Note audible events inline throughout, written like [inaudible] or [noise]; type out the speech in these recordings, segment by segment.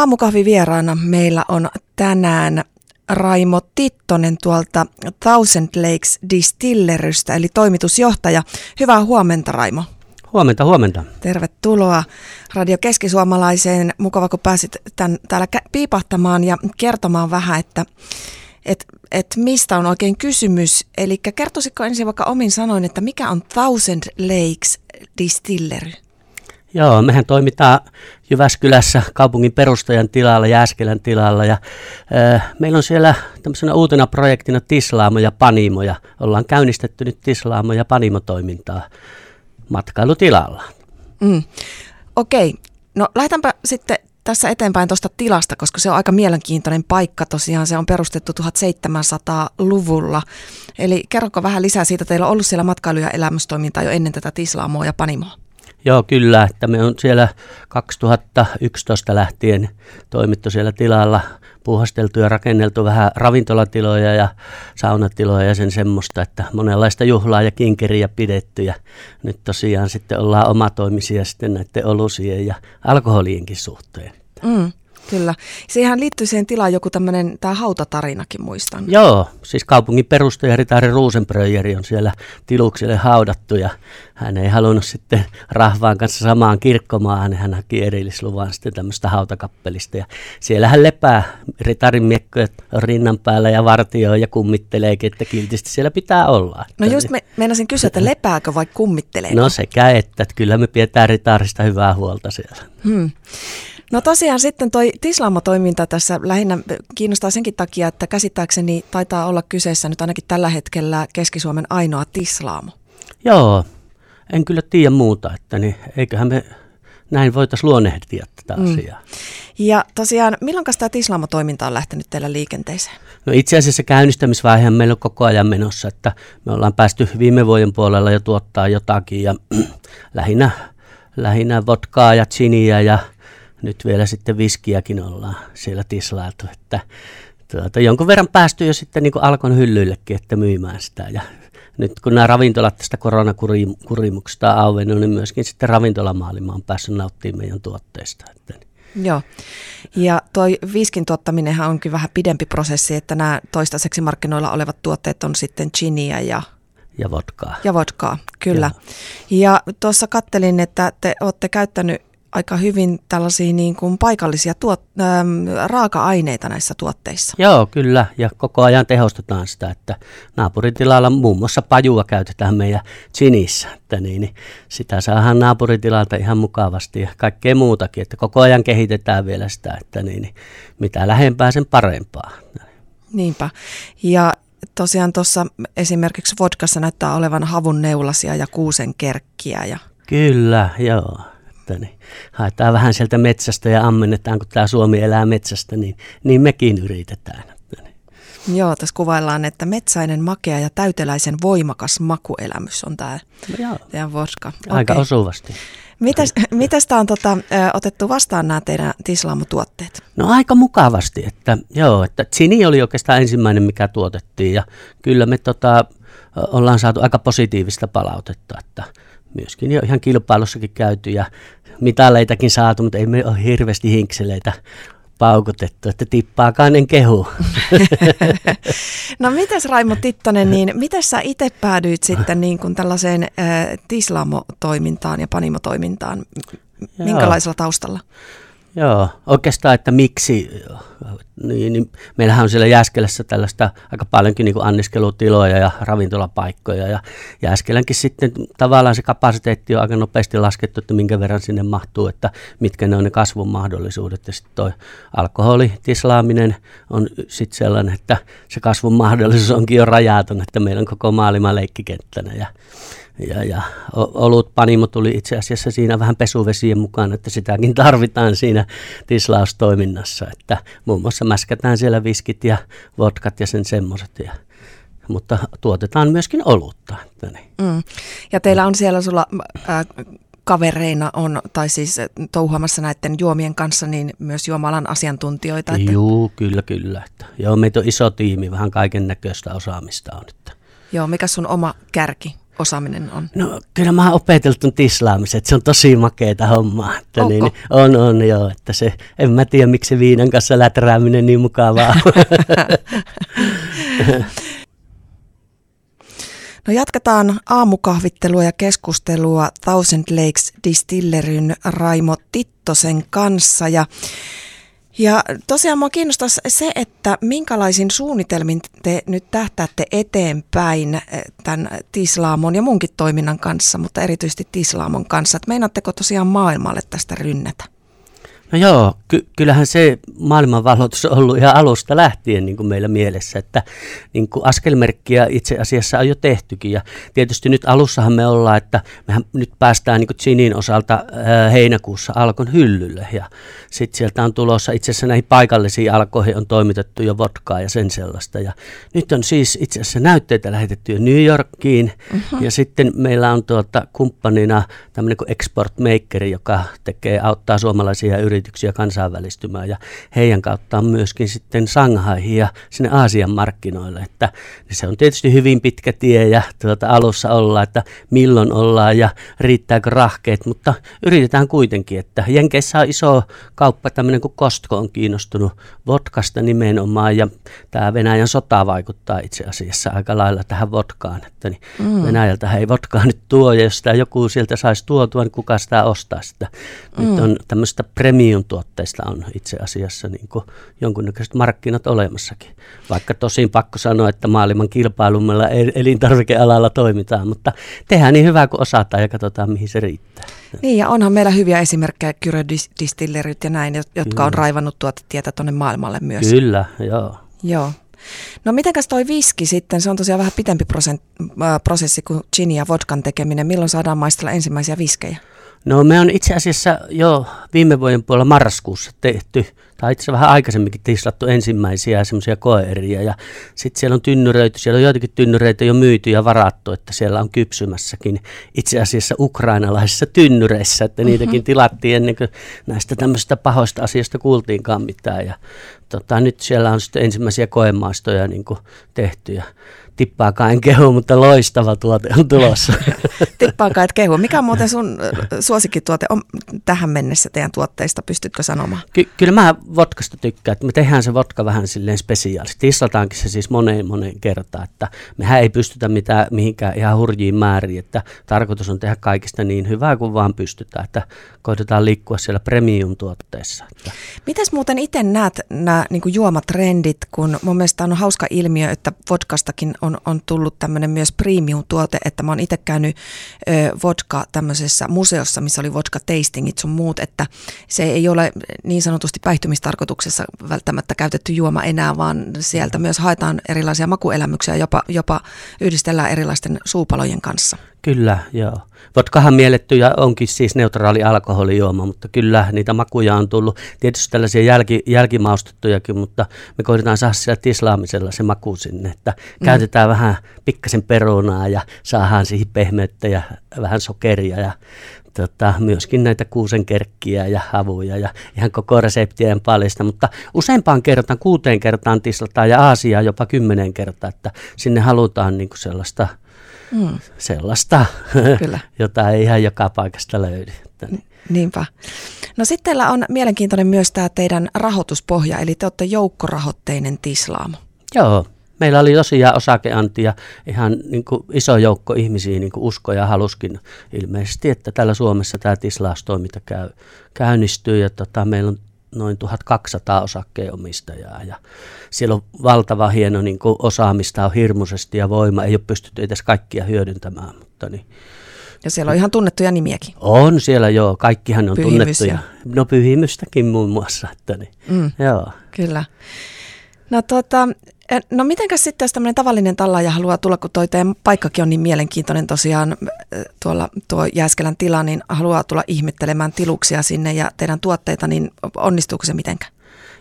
Aamukahvivieraana meillä on tänään Raimo Tittonen tuolta Thousand Lakes Distillerystä, eli toimitusjohtaja. Hyvää huomenta, Raimo. Huomenta, huomenta. Tervetuloa Radio Keskisuomalaiseen. Mukava, kun pääsit tämän, täällä piipahtamaan ja kertomaan vähän, että et, et mistä on oikein kysymys. Eli kertoisitko ensin vaikka omin sanoin, että mikä on Thousand Lakes Distillery? Joo, mehän toimitaan Jyväskylässä kaupungin perustajan tilalla, Jääskelän tilalla ja äh, meillä on siellä tämmöisenä uutena projektina Tislaamo ja Panimo ja ollaan käynnistetty nyt Tislaamo ja Panimo-toimintaa matkailutilalla. Mm. Okei, no lähdetäänpä sitten tässä eteenpäin tuosta tilasta, koska se on aika mielenkiintoinen paikka tosiaan. Se on perustettu 1700-luvulla. Eli kerroko vähän lisää siitä, teillä on ollut siellä matkailu- ja elämystoimintaa jo ennen tätä Tislaamoa ja Panimoa? Joo, kyllä, että me on siellä 2011 lähtien toimittu siellä tilalla, puuhasteltu ja rakenneltu vähän ravintolatiloja ja saunatiloja ja sen semmoista, että monenlaista juhlaa ja kinkeriä pidetty ja nyt tosiaan sitten ollaan omatoimisia sitten näiden olusien ja alkoholienkin suhteen. Mm. Kyllä. Siihen liittyy siihen tilaan joku tämmöinen, tämä hautatarinakin muistan. Joo, siis kaupungin perustaja Ritari Ruusenbröjeri on siellä tilukselle haudattu ja hän ei halunnut sitten rahvaan kanssa samaan kirkkomaahan, hän haki erillisluvan sitten tämmöistä hautakappelista ja siellä hän lepää Ritarin miekkoja rinnan päällä ja vartioi ja kummitteleekin, että kiltisti siellä pitää olla. No just me, meinasin kysyä, että lepääkö vai kummittelee? No sekä että, että kyllä me pidetään Ritarista hyvää huolta siellä. Hmm. No tosiaan sitten toi tislaamo-toiminta tässä lähinnä kiinnostaa senkin takia, että käsittääkseni taitaa olla kyseessä nyt ainakin tällä hetkellä Keski-Suomen ainoa tislaamo. Joo, en kyllä tiedä muuta, että niin, eiköhän me näin voitaisiin luonnehtia tätä mm. asiaa. Ja tosiaan, milloin tämä tislaamo-toiminta on lähtenyt teillä liikenteeseen? No itse asiassa käynnistämisvaihe meillä on koko ajan menossa, että me ollaan päästy viime vuoden puolella jo tuottaa jotakin ja [clears throat] lähinnä, lähinnä vodkaa ja chiniä ja nyt vielä sitten viskiäkin ollaan siellä tislaatu, että tuota, jonkun verran päästy jo sitten niin alkon hyllyillekin, että myymään sitä ja nyt kun nämä ravintolat tästä koronakurimuksesta on auennut, niin myöskin sitten ravintolamaailma on päässyt nauttimaan meidän tuotteista. Että niin. Joo. Ja toi viskin tuottaminenhan onkin vähän pidempi prosessi, että nämä toistaiseksi markkinoilla olevat tuotteet on sitten chiniä ja ja vodkaa. Ja vodkaa, kyllä. Joo. Ja tuossa kattelin, että te olette käyttänyt aika hyvin tällaisia niin kuin paikallisia tuot, ähm, raaka-aineita näissä tuotteissa. Joo, kyllä. Ja koko ajan tehostetaan sitä, että naapuritilalla muun muassa pajua käytetään meidän chinissä. Että niin, niin sitä saadaan naapuritilalta ihan mukavasti ja kaikkea muutakin. Että koko ajan kehitetään vielä sitä, että niin, niin mitä lähempää sen parempaa. Niinpä. Ja tosiaan tuossa esimerkiksi vodkassa näyttää olevan havun neulasia ja kuusen kerkkiä. Ja... Kyllä, joo että niin haetaan vähän sieltä metsästä ja ammennetaan, kun tämä Suomi elää metsästä, niin, niin mekin yritetään. Joo, tässä kuvaillaan, että metsäinen, makea ja täyteläisen voimakas makuelämys on tämä no teidän vodka. Aika okay. osuvasti. Mitäs, mitäs tämä on tota, otettu vastaan nämä teidän tislaamutuotteet? No aika mukavasti, että joo, että Chini oli oikeastaan ensimmäinen, mikä tuotettiin ja kyllä me tota, ollaan saatu aika positiivista palautetta, että myöskin ihan kilpailussakin käyty ja mitaleitakin saatu, mutta ei me ole hirveästi hinkseleitä paukutettu, että tippaakaan en kehu. [laughs] no mites Raimo Tittonen, niin miten sä itse päädyit sitten niin kuin tällaiseen äh, tislamo-toimintaan ja panimotoimintaan? Minkälaisella taustalla? Joo, oikeastaan, että miksi, niin, niin meillähän on siellä Jääskelässä tällaista aika paljonkin niin kuin anniskelutiloja ja ravintolapaikkoja ja Jääskelänkin sitten tavallaan se kapasiteetti on aika nopeasti laskettu, että minkä verran sinne mahtuu, että mitkä ne on ne kasvun mahdollisuudet ja sitten toi alkoholitislaaminen on sitten sellainen, että se kasvun mahdollisuus onkin jo rajaton, että meillä on koko maailma leikkikenttänä ja ja, ja olut panimo tuli itse asiassa siinä vähän pesuvesien mukaan, että sitäkin tarvitaan siinä tislaustoiminnassa. Että muun muassa mäskätään siellä viskit ja vodkat ja sen semmoiset. Ja, mutta tuotetaan myöskin olutta. Että niin. mm. Ja teillä on siellä sulla äh, kavereina on, tai siis touhuamassa näiden juomien kanssa, niin myös juomalan asiantuntijoita. Että... Joo, kyllä, kyllä. Että, joo, meitä on iso tiimi, vähän kaiken näköistä osaamista on. Että. Joo, mikä sun oma kärki osaaminen on? No kyllä mä oon opeteltu tislaamisen, että se on tosi makeeta hommaa. Että niin, on, on joo, että se, en mä tiedä miksi viinan kanssa läträäminen niin mukavaa. [laughs] No jatketaan aamukahvittelua ja keskustelua Thousand Lakes Distilleryn Raimo Tittosen kanssa ja ja tosiaan minua kiinnostaisi se, että minkälaisin suunnitelmin te nyt tähtäätte eteenpäin eh, tämän Tislaamon ja munkin toiminnan kanssa, mutta erityisesti Tislaamon kanssa. Että meinaatteko tosiaan maailmalle tästä rynnätä? No joo, ky- kyllähän se maailmanvalloitus on ollut ihan alusta lähtien niin kuin meillä mielessä, että niin kuin askelmerkkiä itse asiassa on jo tehtykin. Ja tietysti nyt alussahan me ollaan, että mehän nyt päästään niin kuin Ginin osalta ää, heinäkuussa alkon hyllylle. Ja sitten sieltä on tulossa, itse asiassa näihin paikallisiin alkoihin on toimitettu jo vodkaa ja sen sellaista. Ja nyt on siis itse asiassa näytteitä lähetetty jo New Yorkiin. Uh-huh. Ja sitten meillä on tuota kumppanina tämmöinen kuin Export Maker, joka tekee, auttaa suomalaisia yrityksiä yrityksiä kansainvälistymään ja heidän kauttaan myöskin sitten Shanghaihin ja sinne Aasian markkinoille. Että se on tietysti hyvin pitkä tie ja tuota, alussa ollaan, että milloin ollaan ja riittääkö rahkeet, mutta yritetään kuitenkin, että Jenkeissä on iso kauppa, tämmöinen kuin Costco on kiinnostunut vodkasta nimenomaan ja tämä Venäjän sota vaikuttaa itse asiassa aika lailla tähän vodkaan, että niin mm. Venäjältä ei vodkaa nyt tuo ja jos sitä joku sieltä saisi tuotua, niin kuka sitä ostaa sitä. Nyt mm. on tämmöistä premium tuotteista on itse asiassa niin kuin jonkunnäköiset markkinat olemassakin. Vaikka tosin pakko sanoa, että maailman kilpailumalla elintarvikealalla toimitaan, mutta tehdään niin hyvää kuin osataan ja katsotaan mihin se riittää. Niin ja onhan meillä hyviä esimerkkejä, Kyrö-distillerit ja näin, jotka on raivannut tuota tietä tuonne maailmalle myös. Kyllä, joo. Joo. No mitenkäs toi viski sitten, se on tosiaan vähän pitempi prosessi kuin gin ja vodkan tekeminen. Milloin saadaan maistella ensimmäisiä viskejä? No me on itse asiassa jo viime vuoden puolella marraskuussa tehty, tai itse vähän aikaisemminkin tislattu ensimmäisiä semmoisia koeeriä, ja sitten siellä on tynnyröity, siellä on joitakin tynnyreitä jo myyty ja varattu, että siellä on kypsymässäkin itse asiassa ukrainalaisissa tynnyreissä, että niitäkin mm-hmm. tilattiin ennen kuin näistä tämmöisistä pahoista asioista kuultiinkaan mitään, ja tota, nyt siellä on sitten ensimmäisiä koemaastoja niin tehty, ja tippaakaan en kehu, mutta loistava tuote on tulossa. [laughs] tippaakaan et kehu. Mikä on muuten sun suosikkituote on tähän mennessä teidän tuotteista, pystytkö sanomaan? Ky- kyllä mä vodkasta tykkään, että me tehdään se vodka vähän silleen spesiaalisesti. Tissataankin se siis moneen moneen kertaan, että mehän ei pystytä mitään, mihinkään ihan hurjiin määriin, että tarkoitus on tehdä kaikista niin hyvää kuin vaan pystytään, että koitetaan liikkua siellä premium-tuotteissa. Että. Mitäs muuten itse näet nämä niin juomatrendit, kun mun mielestä on hauska ilmiö, että vodkastakin on, on tullut tämmöinen myös premium-tuote, että mä oon itse käynyt ö, vodka tämmöisessä museossa, missä oli vodka tastingit sun muut, että se ei ole niin sanotusti päihtymistarkoituksessa välttämättä käytetty juoma enää, vaan sieltä myös haetaan erilaisia makuelämyksiä, jopa, jopa yhdistellään erilaisten suupalojen kanssa. Kyllä, joo. Vodkahan mielletty ja onkin siis neutraali alkoholijuoma, mutta kyllä niitä makuja on tullut. Tietysti tällaisia jälki, jälkimaustettujakin, mutta me koitetaan saada sillä tislaamisella se maku sinne, että mm. käytetään vähän pikkasen perunaa ja saadaan siihen pehmeyttä ja vähän sokeria ja tota, myöskin näitä kuusenkerkkiä ja havuja ja ihan koko reseptien paljasta, mutta useampaan kertaan, kuuteen kertaan tislataan ja Aasiaa jopa kymmenen kertaa, että sinne halutaan niin sellaista – mm. sellaista, [laughs] Kyllä. jota ei ihan joka paikasta löydy. Niinpä. No sitten teillä on mielenkiintoinen myös tämä teidän rahoituspohja, eli te olette joukkorahoitteinen tislaamo. Joo, meillä oli tosiaan osakeanti ja ihan niin kuin iso joukko ihmisiä niin kuin usko ja haluskin ilmeisesti, että täällä Suomessa tämä tislaustoiminta käy, käynnistyy ja tota, meillä on noin 1200 osakkeenomistajaa ja siellä on valtava hieno niin kuin osaamista on hirmuisesti ja voima, ei ole pystytty edes kaikkia hyödyntämään, mutta niin, ja siellä on ihan tunnettuja nimiäkin. On siellä joo, kaikkihan on Pyhimys tunnettuja. Ja... No pyhimystäkin muun muassa. Että niin. mm, joo. Kyllä. No tuota, No mitenkäs sitten, jos tämmöinen tavallinen tallaaja haluaa tulla, kun toi teidän paikkakin on niin mielenkiintoinen tosiaan tuolla tuo Jääskelän tila, niin haluaa tulla ihmettelemään tiluksia sinne ja teidän tuotteita, niin onnistuuko se mitenkään?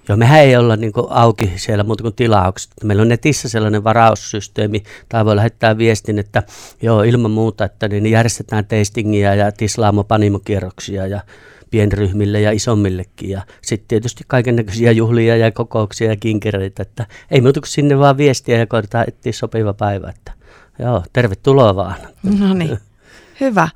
Joo, mehän ei olla niin auki siellä muuta kuin tilaukset. Meillä on netissä sellainen varaussysteemi, tai voi lähettää viestin, että joo, ilman muuta, että niin järjestetään tastingia ja tislaamo panimokierroksia ja pienryhmille ja isommillekin. Ja sitten tietysti kaikenlaisia juhlia ja kokouksia ja kinkereitä, että ei muuta kuin sinne vaan viestiä ja koitetaan etsiä sopiva päivä. Että, Joo, tervetuloa vaan. No niin, [laughs] hyvä.